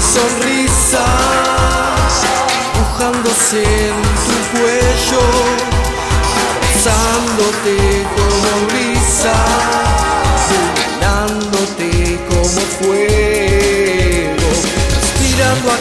sonrisa, mojándose en tu cuello, abrazándote como brisa, iluminándote como fuego, respirando a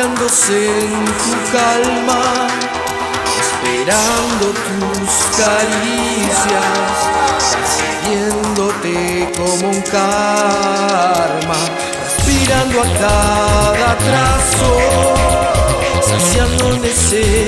en tu calma, esperando tus caricias, persiguiéndote como un karma, respirando a cada trazo, saciando necesidades,